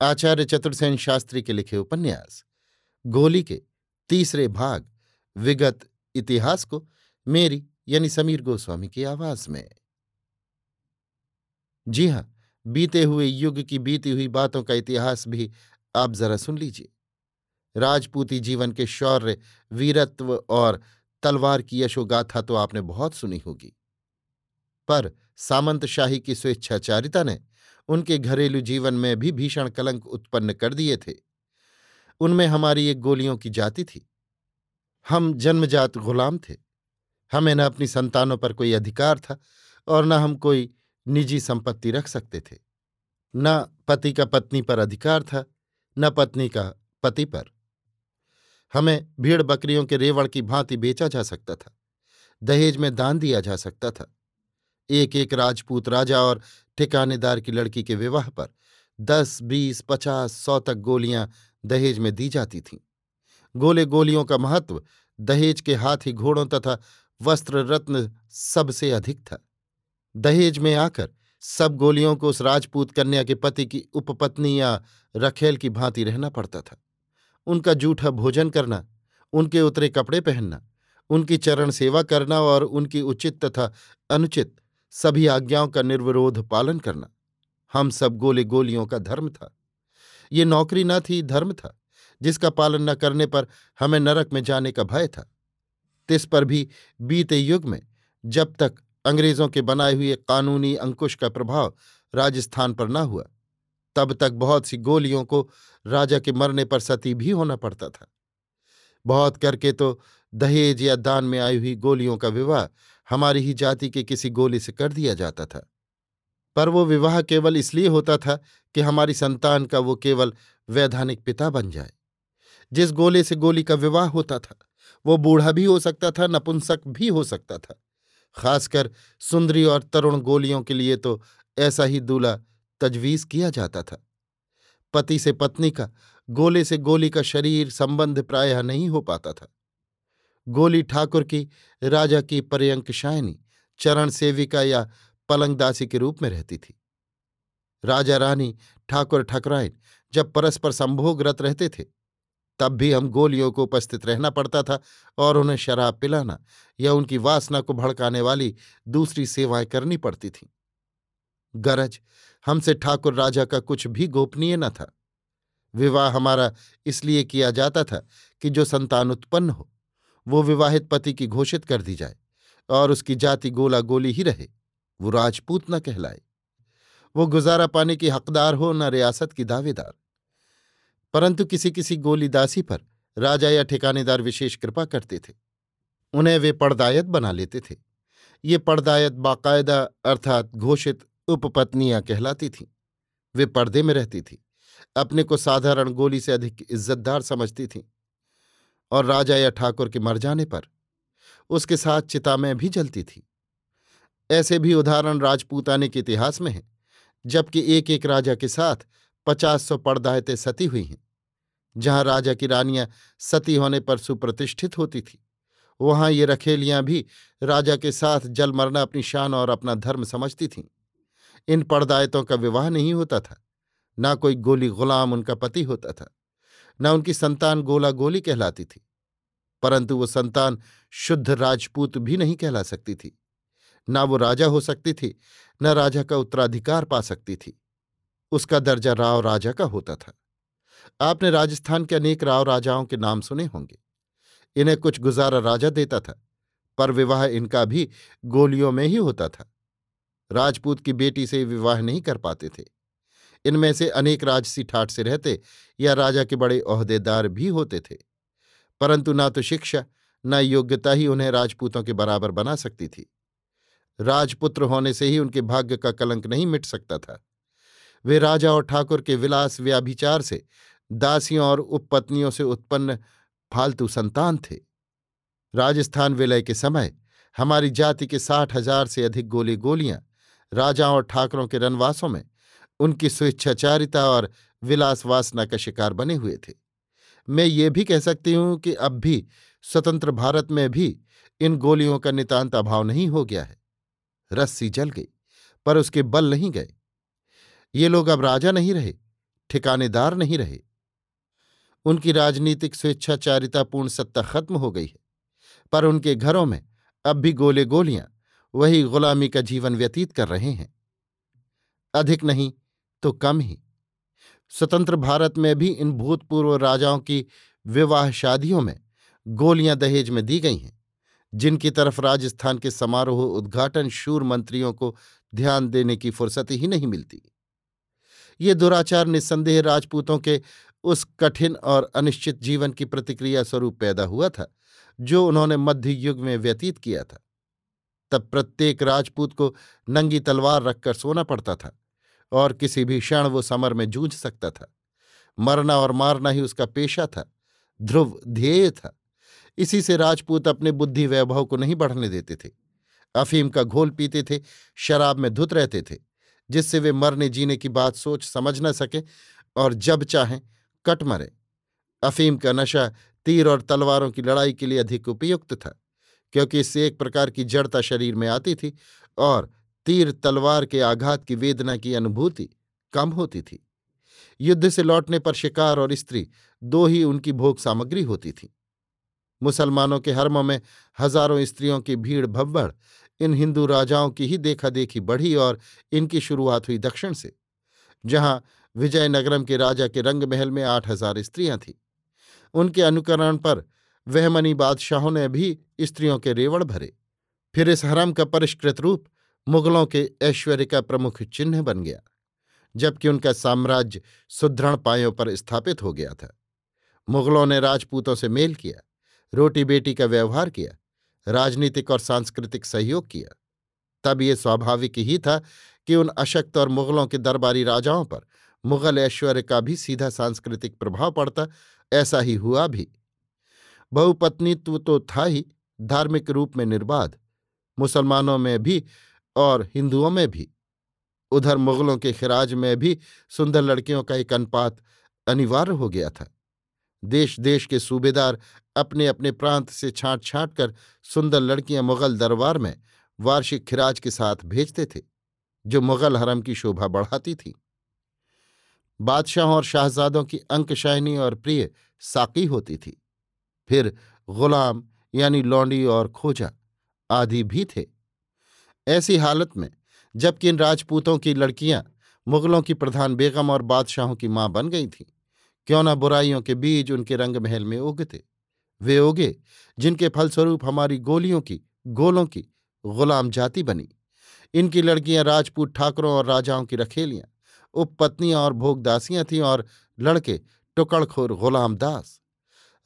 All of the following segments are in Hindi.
आचार्य चतुर्सेन शास्त्री के लिखे उपन्यास, गोली के तीसरे भाग, विगत इतिहास को मेरी यानी समीर गोस्वामी की आवाज़ में। जी हाँ, बीते हुए युग की बीती हुई बातों का इतिहास भी आप जरा सुन लीजिए। राजपूती जीवन के शौर्य, वीरत्व और तलवार की यशोगाथा तो आपने बहुत सुनी होगी। पर सामंतशाही की स्वेच्छाचारिता ने उनके घरेलू जीवन में भी भीषण कलंक उत्पन्न कर दिए थे। उनमें हमारी एक गोलियों की जाति थी। हम जन्मजात गुलाम थे। हमें न अपनी संतानों पर कोई अधिकार था और न हम कोई निजी संपत्ति रख सकते थे। न पति का पत्नी पर अधिकार था, न पत्नी का पति पर। हमें भीड़ बकरियों के रेवड़ की भांति बेचा जा सकता था, दहेज में दान दिया जा सकता था। एक एक राजपूत राजा और ठिकानेदार की लड़की के विवाह पर दस, बीस, पचास, सौ तक गोलियाँ दहेज में दी जाती थीं। गोले गोलियों का महत्व दहेज के हाथी घोड़ों तथा वस्त्र रत्न सबसे अधिक था। दहेज में आकर सब गोलियों को उस राजपूत कन्या के पति की उपपत्नी या रखेल की भांति रहना पड़ता था। उनका जूठा भोजन करना, उनके उतरे कपड़े पहनना, उनकी चरण सेवा करना और उनकी उचित तथा अनुचित सभी आज्ञाओं का निर्विरोध पालन करना। हम सब गोले गोलियों का धर्म था। ये नौकरी न थी, धर्म था, जिसका पालन न करने पर हमें नरक में जाने का भय था। तिस पर भी बीते युग में, जब तक अंग्रेज़ों के बनाए हुए कानूनी अंकुश का प्रभाव राजस्थान पर न हुआ, तब तक बहुत सी गोलियों को राजा के मरने पर सती भी होना पड़ता था। बहुत करके तो दहेज या दान में आई हुई गोलियों का विवाह हमारी ही जाति के किसी गोली से कर दिया जाता था। पर वो विवाह केवल इसलिए होता था कि हमारी संतान का वो केवल वैधानिक पिता बन जाए। जिस गोले से गोली का विवाह होता था, वो बूढ़ा भी हो सकता था, नपुंसक भी हो सकता था। खासकर सुंदरी और तरुण गोलियों के लिए तो ऐसा ही दूल्हा तजवीज किया जाता था। पति से पत्नी का गोले से गोली का शरीर संबंध प्रायः नहीं हो पाता था। गोली ठाकुर की, राजा की पर्यंक शायनी, चरण सेविका या पलंगदासी के रूप में रहती थी। राजा रानी ठाकुर ठकराइन जब परस्पर संभोगरत रहते थे, तब भी हम गोलियों को उपस्थित रहना पड़ता था और उन्हें शराब पिलाना या उनकी वासना को भड़काने वाली दूसरी सेवाएँ करनी पड़ती थीं। गरज, हमसे ठाकुर राजा का कुछ भी गोपनीय न था। विवाह हमारा इसलिए किया जाता था कि जो संतान उत्पन्न हो। वो विवाहित पति की घोषित कर दी जाए और उसकी जाति गोला गोली ही रहे, वो राजपूत न कहलाए। वो गुजारा पाने की हकदार हो न रियासत की दावेदार। परंतु किसी किसी गोली दासी पर राजा या ठिकानेदार विशेष कृपा करते थे। उन्हें वे पड़दायत बना लेते थे। ये पड़दायत बाकायदा अर्थात घोषित उपपत्नियाँ कहलाती थीं। वे पर्दे में रहती थी, अपने को साधारण गोली से अधिक इज्जतदार समझती थीं। और राजा या ठाकुर के मर जाने पर उसके साथ चिता में भी जलती थी। ऐसे भी उदाहरण राजपूताने के इतिहास में हैं, जबकि एक एक राजा के साथ पचास सौ पड़दायतें सती हुई हैं, जहाँ राजा की रानियाँ सती होने पर सुप्रतिष्ठित होती थी। वहाँ ये रखेलियाँ भी राजा के साथ जल मरना अपनी शान और अपना धर्म समझती थीं। इन पड़दायतों का विवाह नहीं होता था, ना कोई गोली गुलाम उनका पति होता था। न उनकी संतान गोला गोली कहलाती थी, परंतु वो संतान शुद्ध राजपूत भी नहीं कहला सकती थी। न वो राजा हो सकती थी, न राजा का उत्तराधिकार पा सकती थी। उसका दर्जा राव राजा का होता था। आपने राजस्थान के अनेक राव राजाओं के नाम सुने होंगे। इन्हें कुछ गुजारा राजा देता था, पर विवाह इनका भी गोलियों में ही होता था। राजपूत की बेटी से विवाह नहीं कर पाते थे। इनमें से अनेक राजसी ठाट से रहते या राजा के बड़े ओहदेदार भी होते थे। परंतु ना तो शिक्षा, न योग्यता ही उन्हें राजपूतों के बराबर बना सकती थी। राजपुत्र होने से ही उनके भाग्य का कलंक नहीं मिट सकता था। वे राजा और ठाकुर के विलास व्याभिचार से दासियों और उपपत्नियों से उत्पन्न फालतू संतान थे। राजस्थान विलय के समय हमारी जाति के साठ हज़ार से अधिक गोली गोलियाँ राजाओं और ठाकरों के रनवासों में उनकी स्वेच्छाचारिता और विलास वासना का शिकार बने हुए थे। मैं ये भी कह सकती हूँ कि अब भी स्वतंत्र भारत में भी इन गोलियों का नितांत अभाव नहीं हो गया है। रस्सी जल गई, पर उसके बल नहीं गए। ये लोग अब राजा नहीं रहे, ठिकानेदार नहीं रहे। उनकी राजनीतिक स्वेच्छाचारितापूर्ण सत्ता खत्म हो गई है, पर उनके घरों में अब भी गोले गोलियाँ वही गुलामी का जीवन व्यतीत कर रहे हैं। अधिक नहीं तो कम ही। स्वतंत्र भारत में भी इन भूतपूर्व राजाओं की विवाह शादियों में गोलियाँ दहेज में दी गई हैं, जिनकी तरफ़ राजस्थान के समारोह उद्घाटन शूर मंत्रियों को ध्यान देने की फुर्सत ही नहीं मिलती। ये दुराचार निस्संदेह राजपूतों के उस कठिन और अनिश्चित जीवन की प्रतिक्रिया स्वरूप पैदा हुआ था, जो उन्होंने मध्य युग में व्यतीत किया था। तब प्रत्येक राजपूत को नंगी तलवार रखकर सोना पड़ता था। और किसी भी क्षण वो समर में जूझ सकता था। मरना और मारना ही उसका पेशा था, ध्रुव ध्येय था। इसी से राजपूत अपने बुद्धि वैभव को नहीं बढ़ने देते थे। अफीम का घोल पीते थे, शराब में धुत रहते थे, जिससे वे मरने जीने की बात सोच समझ न सके और जब चाहें कट मरे। अफीम का नशा तीर और तलवारों की लड़ाई के लिए अधिक उपयुक्त था, क्योंकि इससे एक प्रकार की जड़ता शरीर में आती थी और तीर तलवार के आघात की वेदना की अनुभूति कम होती थी। युद्ध से लौटने पर शिकार और स्त्री दो ही उनकी भोग सामग्री होती थी। मुसलमानों के हरमों में हज़ारों स्त्रियों की भीड़ भव्वड़ इन हिंदू राजाओं की ही देखा देखी बढ़ी और इनकी शुरुआत हुई दक्षिण से, जहाँ विजयनगरम के राजा के रंग महल में आठ हज़ार स्त्रियाँ थीं। उनके अनुकरण पर वहमनी बादशाहों ने भी स्त्रियों के रेवड़ भरे। फिर इस हरम का परिष्कृत रूप मुगलों के ऐश्वर्य का प्रमुख चिन्ह बन गया, जबकि उनका साम्राज्य सुदृढ़ पायों पर स्थापित हो गया था। मुगलों ने राजपूतों से मेल किया, रोटी बेटी का व्यवहार किया, राजनीतिक और सांस्कृतिक सहयोग किया। तब ये स्वाभाविक ही था कि उन अशक्त और मुगलों के दरबारी राजाओं पर मुगल ऐश्वर्य का भी सीधा सांस्कृतिक प्रभाव पड़ता, ऐसा ही हुआ भी। बहुपत्नीत्व तो था ही, धार्मिक रूप में निर्बाध, मुसलमानों में भी और हिंदुओं में भी। उधर मुगलों के खिराज में भी सुंदर लड़कियों का एक अनुपात अनिवार्य हो गया था। देश देश के सूबेदार अपने अपने प्रांत से छांट छांट कर सुंदर लड़कियाँ मुगल दरबार में वार्षिक खिराज के साथ भेजते थे, जो मुगल हरम की शोभा बढ़ाती थी। बादशाहों और शाहजादों की अंकशायनी और प्रिय साकी होती थी। फिर गुलाम यानी लौंडी और खोजा आदि भी थे। ऐसी हालत में, जबकि इन राजपूतों की लड़कियाँ मुगलों की प्रधान बेगम और बादशाहों की माँ बन गई थीं। क्यों न बुराइयों के बीज उनके रंग महल में उगते। वे उगे, जिनके फलस्वरूप हमारी गोलियों की, गोलों की गुलाम जाति बनी। इनकी लड़कियाँ राजपूत ठाकरों और राजाओं की रखेलियाँ, उपपत्नियाँ और भोगदासियाँ थीं और लड़के टुकड़खोर गुलाम दास।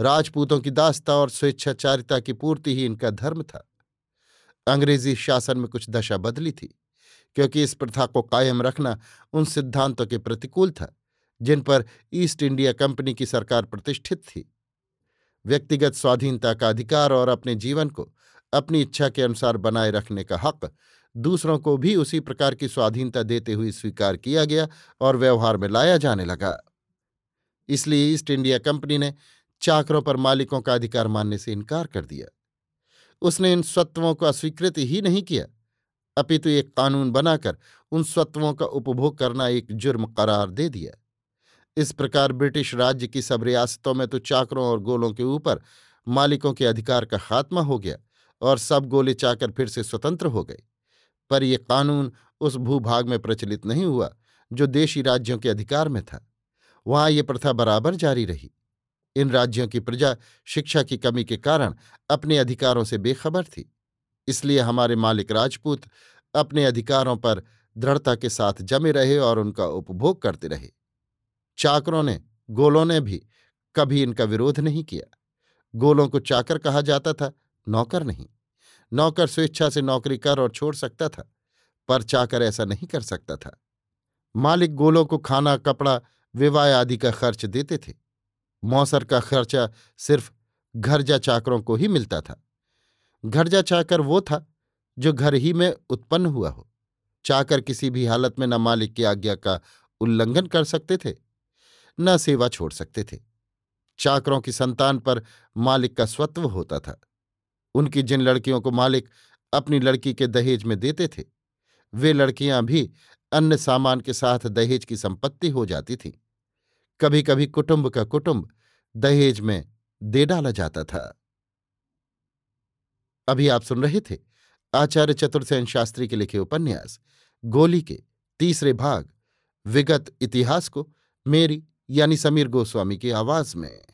राजपूतों की दास्ता और स्वेच्छाचारिता की पूर्ति ही इनका धर्म था। अंग्रेज़ी शासन में कुछ दशा बदली थी, क्योंकि इस प्रथा को कायम रखना उन सिद्धांतों के प्रतिकूल था, जिन पर ईस्ट इंडिया कंपनी की सरकार प्रतिष्ठित थी। व्यक्तिगत स्वाधीनता का अधिकार और अपने जीवन को अपनी इच्छा के अनुसार बनाए रखने का हक दूसरों को भी उसी प्रकार की स्वाधीनता देते हुए स्वीकार किया गया और व्यवहार में लाया जाने लगा। इसलिए ईस्ट इंडिया कंपनी ने चाकरों पर मालिकों का अधिकार मानने से इनकार कर दिया। उसने इन स्वत्वों को अस्वीकृत ही नहीं किया। अपितु एक कानून बनाकर उन स्वत्वों का उपभोग करना एक जुर्म करार दे दिया। इस प्रकार ब्रिटिश राज्य की सब रियासतों में तो चाकरों और गोलों के ऊपर मालिकों के अधिकार का खात्मा हो गया और सब गोले चाकर फिर से स्वतंत्र हो गए। पर यह कानून उस भूभाग में प्रचलित नहीं हुआ, जो देशी राज्यों के अधिकार में था। वहाँ ये प्रथा बराबर जारी रही। इन राज्यों की प्रजा शिक्षा की कमी के कारण अपने अधिकारों से बेखबर थी। इसलिए हमारे मालिक राजपूत अपने अधिकारों पर दृढ़ता के साथ जमे रहे और उनका उपभोग करते रहे। चाकरों ने, गोलों ने भी कभी इनका विरोध नहीं किया। गोलों को चाकर कहा जाता था, नौकर नहीं। नौकर स्वेच्छा से नौकरी कर और छोड़ सकता था, पर चाकर ऐसा नहीं कर सकता था। मालिक गोलों को खाना, कपड़ा, विवाह आदि का खर्च देते थे। मौसर का खर्चा सिर्फ़ घरजा चाकरों को ही मिलता था। घरजा चाकर वो था जो घर ही में उत्पन्न हुआ हो। चाकर किसी भी हालत में न मालिक की आज्ञा का उल्लंघन कर सकते थे, न सेवा छोड़ सकते थे। चाकरों की संतान पर मालिक का स्वत्व होता था। उनकी जिन लड़कियों को मालिक अपनी लड़की के दहेज में देते थे, वे लड़कियाँ भी अन्य सामान के साथ दहेज की संपत्ति हो जाती थीं। कभी कभी कुटुंब का कुटुंब दहेज में दे डाला जाता था। अभी आप सुन रहे थे आचार्य चतुर्सेन शास्त्री के लिखे उपन्यास, गोली के तीसरे भाग, विगत इतिहास को मेरी यानी समीर गोस्वामी की आवाज़ में।